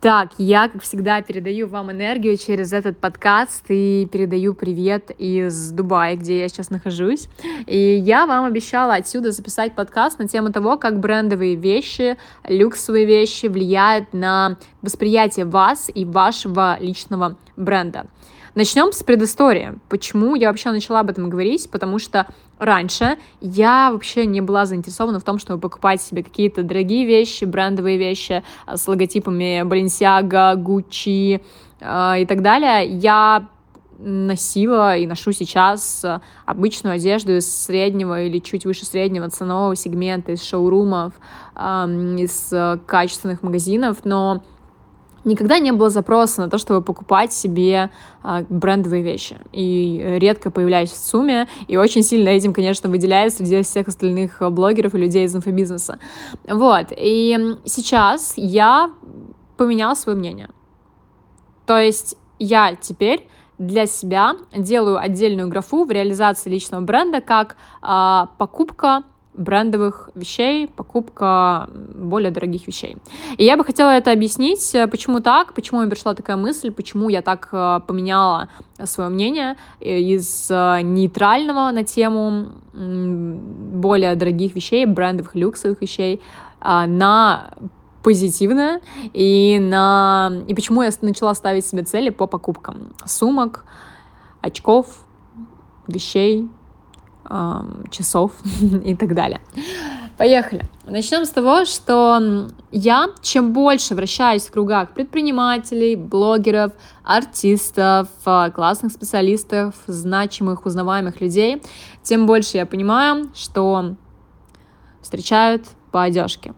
Так, я, как всегда, передаю вам энергию через этот подкаст и передаю привет из Дубая, где я сейчас нахожусь. И я вам обещала отсюда записать подкаст на тему того, как брендовые вещи, люксовые вещи влияют на восприятие вас и вашего личного бренда. Начнем с предыстории. Почему я вообще начала об этом говорить? Потому что раньше я вообще не была заинтересована в том, чтобы покупать себе какие-то дорогие вещи, брендовые вещи а, с логотипами Balenciaga, Gucci э, и так далее. Я носила и ношу сейчас обычную одежду из среднего или чуть выше среднего ценового сегмента, из шоурумов, э, из качественных магазинов, но никогда не было запроса на то, чтобы покупать себе а, брендовые вещи. И редко появляюсь в сумме, и очень сильно этим, конечно, выделяюсь среди всех остальных блогеров и людей из инфобизнеса. Вот, и сейчас я поменяла свое мнение. То есть я теперь для себя делаю отдельную графу в реализации личного бренда как а, покупка брендовых вещей, покупка более дорогих вещей. И я бы хотела это объяснить, э, почему так, почему мне пришла такая мысль, почему я так э, поменяла свое мнение э, из нейтрального на тему более дорогих вещей, брендовых люксовых вещей, а, на позитивное и на и почему я начала ставить себе цели по покупкам сумок, очков, вещей, часов и так далее. Поехали. Начнем с того, что я, чем больше вращаюсь в кругах предпринимателей, блогеров, артистов, а, классных специалистов, значимых, узнаваемых людей, тем больше я понимаю, что встречают по одежке.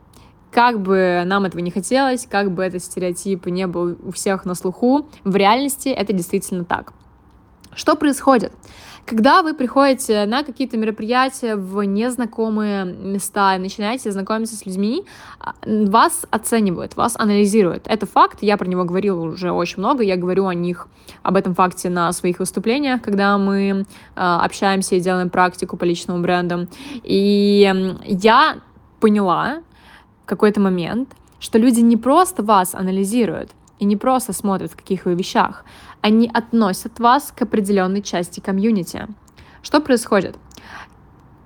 Как бы нам этого не хотелось, как бы этот стереотип не был у всех на слуху, в реальности это действительно так. Что происходит? Когда вы приходите на какие-то мероприятия в незнакомые места и начинаете знакомиться с людьми, а, вас оценивают, вас анализируют. Это факт, я про него говорила уже очень много, я говорю о них, об этом факте на своих выступлениях, когда мы э, общаемся и делаем практику по личному бренду. И я поняла в какой-то момент, что люди не просто вас анализируют, и не просто смотрят, в каких вы вещах, они относят вас к определенной части комьюнити. Что происходит?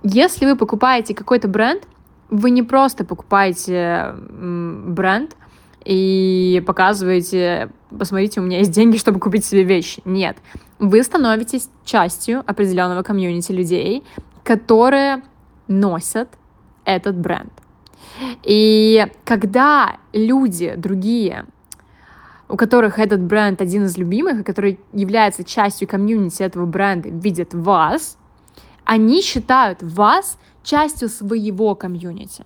Если вы покупаете какой-то бренд, вы не просто покупаете бренд и показываете, посмотрите, у меня есть деньги, чтобы купить себе вещи. Нет. Вы становитесь частью определенного комьюнити людей, которые носят этот бренд. И когда люди другие у которых этот бренд один из любимых, и который является частью комьюнити этого бренда, видят вас, они считают вас частью своего комьюнити.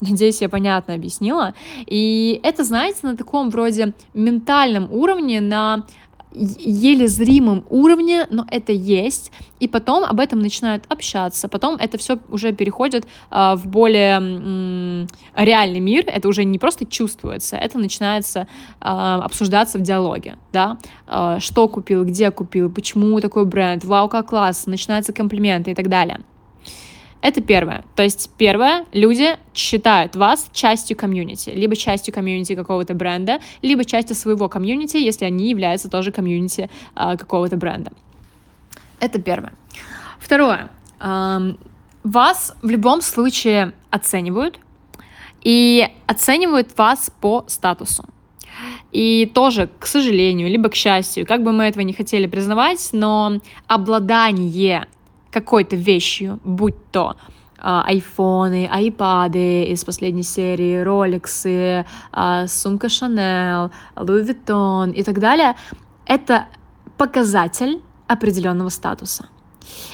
Надеюсь, я понятно объяснила. И это, знаете, на таком вроде ментальном уровне, на еле зримом уровне, но это есть, и потом об этом начинают общаться, потом это все уже переходит э, в более э, реальный мир, это уже не просто чувствуется, это начинается э, обсуждаться в диалоге, да, э, что купил, где купил, почему такой бренд, вау, как класс, начинаются комплименты и так далее. Это первое. То есть первое, люди считают вас частью комьюнити, либо частью комьюнити какого-то бренда, либо частью своего комьюнити, если они являются тоже комьюнити э, какого-то бренда. Это первое. Второе. Эм, вас в любом случае оценивают, и оценивают вас по статусу. И тоже, к сожалению, либо к счастью, как бы мы этого не хотели признавать, но обладание какой-то вещью, будь то а, айфоны, айпады из последней серии, роликсы, а, сумка Шанел, Луи Vuitton и так далее, это показатель определенного статуса.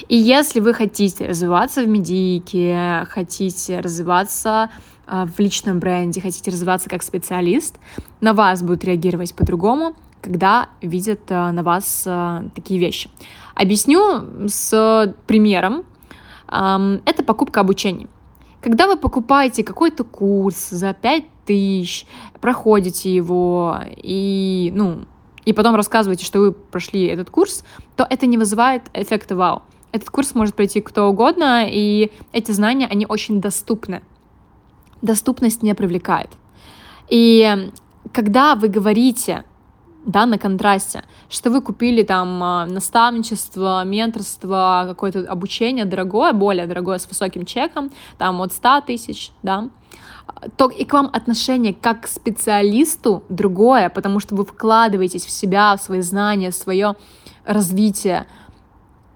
И если вы хотите развиваться в медике, хотите развиваться а, в личном бренде, хотите развиваться как специалист, на вас будут реагировать по-другому, когда видят на вас такие вещи. Объясню с примером. Это покупка обучения. Когда вы покупаете какой-то курс за 5 тысяч, проходите его и, ну, и потом рассказываете, что вы прошли этот курс, то это не вызывает эффекта вау. Этот курс может пройти кто угодно, и эти знания, они очень доступны. Доступность не привлекает. И когда вы говорите да, на контрасте, что вы купили там а, наставничество, менторство, какое-то обучение дорогое, более дорогое, с высоким чеком, там от 100 тысяч, да, то и к вам отношение как к специалисту другое, потому что вы вкладываетесь в себя, в свои знания, в свое развитие,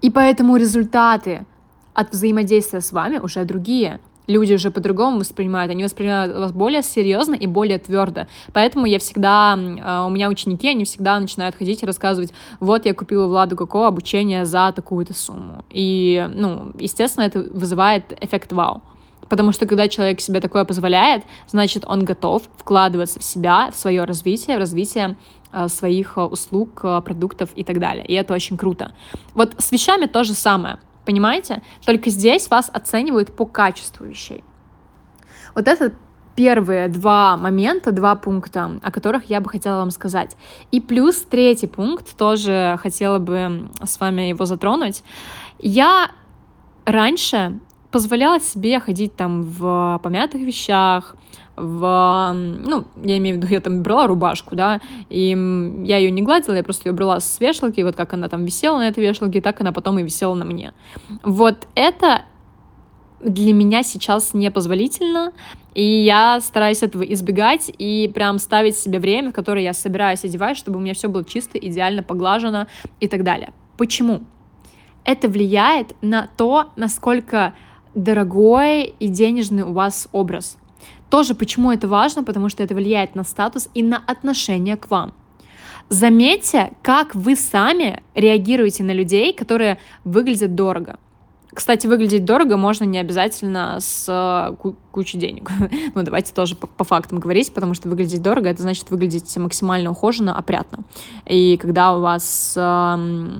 и поэтому результаты от взаимодействия с вами уже другие люди уже по-другому воспринимают, они воспринимают вас более серьезно и более твердо. Поэтому я всегда, а, у меня ученики, они всегда начинают ходить и рассказывать, вот я купила Владу Коко обучение за такую-то сумму. И, ну, естественно, это вызывает эффект вау. Потому что когда человек себе такое позволяет, значит, он готов вкладываться в себя, в свое развитие, в развитие а, своих а, услуг, продуктов и так далее. И это очень круто. Вот с вещами то же самое. Понимаете? Только здесь вас оценивают по качеству вещей. Вот это первые два момента, два пункта, о которых я бы хотела вам сказать. И плюс третий пункт, тоже хотела бы с вами его затронуть. Я раньше позволяла себе ходить там в помятых вещах, в, ну, я имею в виду, я там брала рубашку, да, и я ее не гладила, я просто ее брала с вешалки, вот как она там висела на этой вешалке, так она потом и висела на мне. Вот это для меня сейчас непозволительно, и я стараюсь этого избегать и прям ставить себе время, в которое я собираюсь одевать, чтобы у меня все было чисто, идеально поглажено и так далее. Почему? Это влияет на то, насколько дорогой и денежный у вас образ. Тоже почему это важно, потому что это влияет на статус и на отношение к вам. Заметьте, как вы сами реагируете на людей, которые выглядят дорого. Кстати, выглядеть дорого можно не обязательно с э, кучей денег. ну, давайте тоже по, по фактам говорить, потому что выглядеть дорого, это значит выглядеть максимально ухоженно, опрятно. И когда у вас э,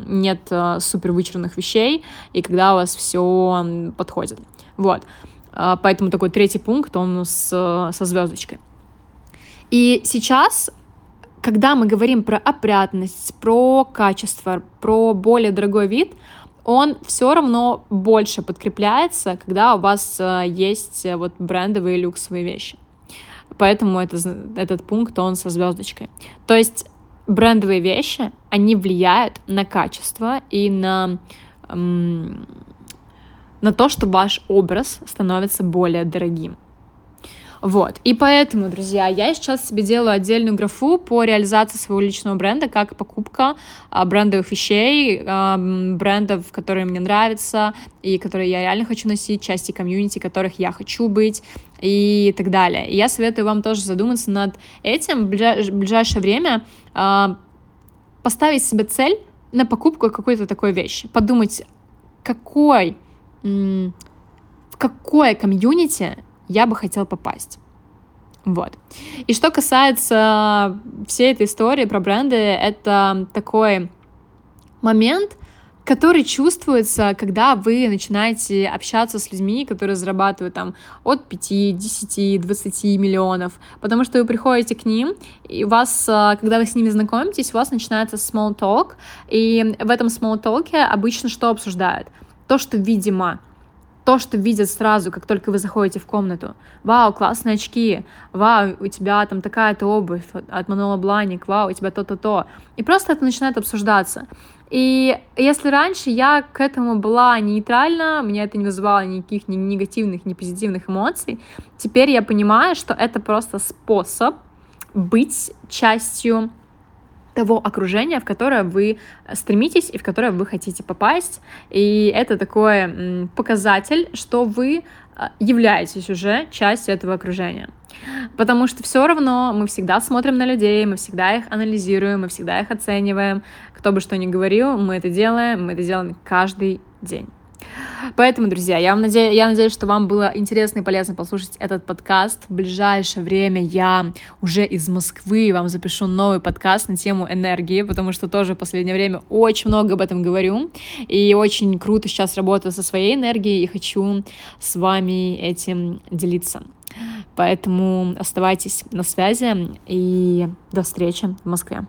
нет э, супер вычурных вещей, и когда у вас все подходит. Вот. А, поэтому такой третий пункт, он с, со звездочкой. И сейчас, когда мы говорим про опрятность, про качество, про более дорогой вид, он все равно больше подкрепляется, когда у вас э, есть вот брендовые люксовые вещи. Поэтому это, этот пункт, он со звездочкой. То есть брендовые вещи, они влияют на качество и на на то, что ваш образ становится более дорогим. Вот. И поэтому, друзья, я сейчас себе делаю отдельную графу по реализации своего личного бренда, как покупка а, брендовых вещей, брендов, которые мне нравятся и которые я реально хочу носить, части комьюнити, которых я хочу быть и так далее. И я советую вам тоже задуматься над этим в ближайшее время, а, поставить себе цель на покупку какой-то такой вещи, подумать, какой в какое комьюнити я бы хотела попасть. Вот. И что касается всей этой истории про бренды, это такой момент, который чувствуется, когда вы начинаете общаться с людьми, которые зарабатывают там от 5, 10, 20 миллионов, потому что вы приходите к ним, и у вас, а, когда вы с ними знакомитесь, у вас начинается small talk, и в этом small talk обычно что обсуждают? То, что, видимо, то, что видят сразу, как только вы заходите в комнату. Вау, классные очки, вау, у тебя там такая-то обувь от Манола Бланик, вау, у тебя то-то-то. И просто это начинает обсуждаться. И если раньше я к этому была нейтральна, меня это не вызывало никаких ни негативных, ни позитивных эмоций, теперь я понимаю, что это просто способ быть частью того окружения, в которое вы стремитесь и в которое вы хотите попасть. И это такой показатель, что вы а, являетесь уже частью этого окружения. Потому что все равно мы всегда смотрим на людей, мы всегда их анализируем, мы всегда их оцениваем. Кто бы что ни говорил, мы это делаем, мы это делаем каждый день. Поэтому, друзья, я, вам надеюсь, я надеюсь, что вам было интересно и полезно послушать этот подкаст. В ближайшее время я уже из Москвы вам запишу новый подкаст на тему энергии, потому что тоже в последнее время очень много об этом говорю. И очень круто сейчас работаю со своей энергией и хочу с вами этим делиться. Поэтому оставайтесь на связи и до встречи в Москве.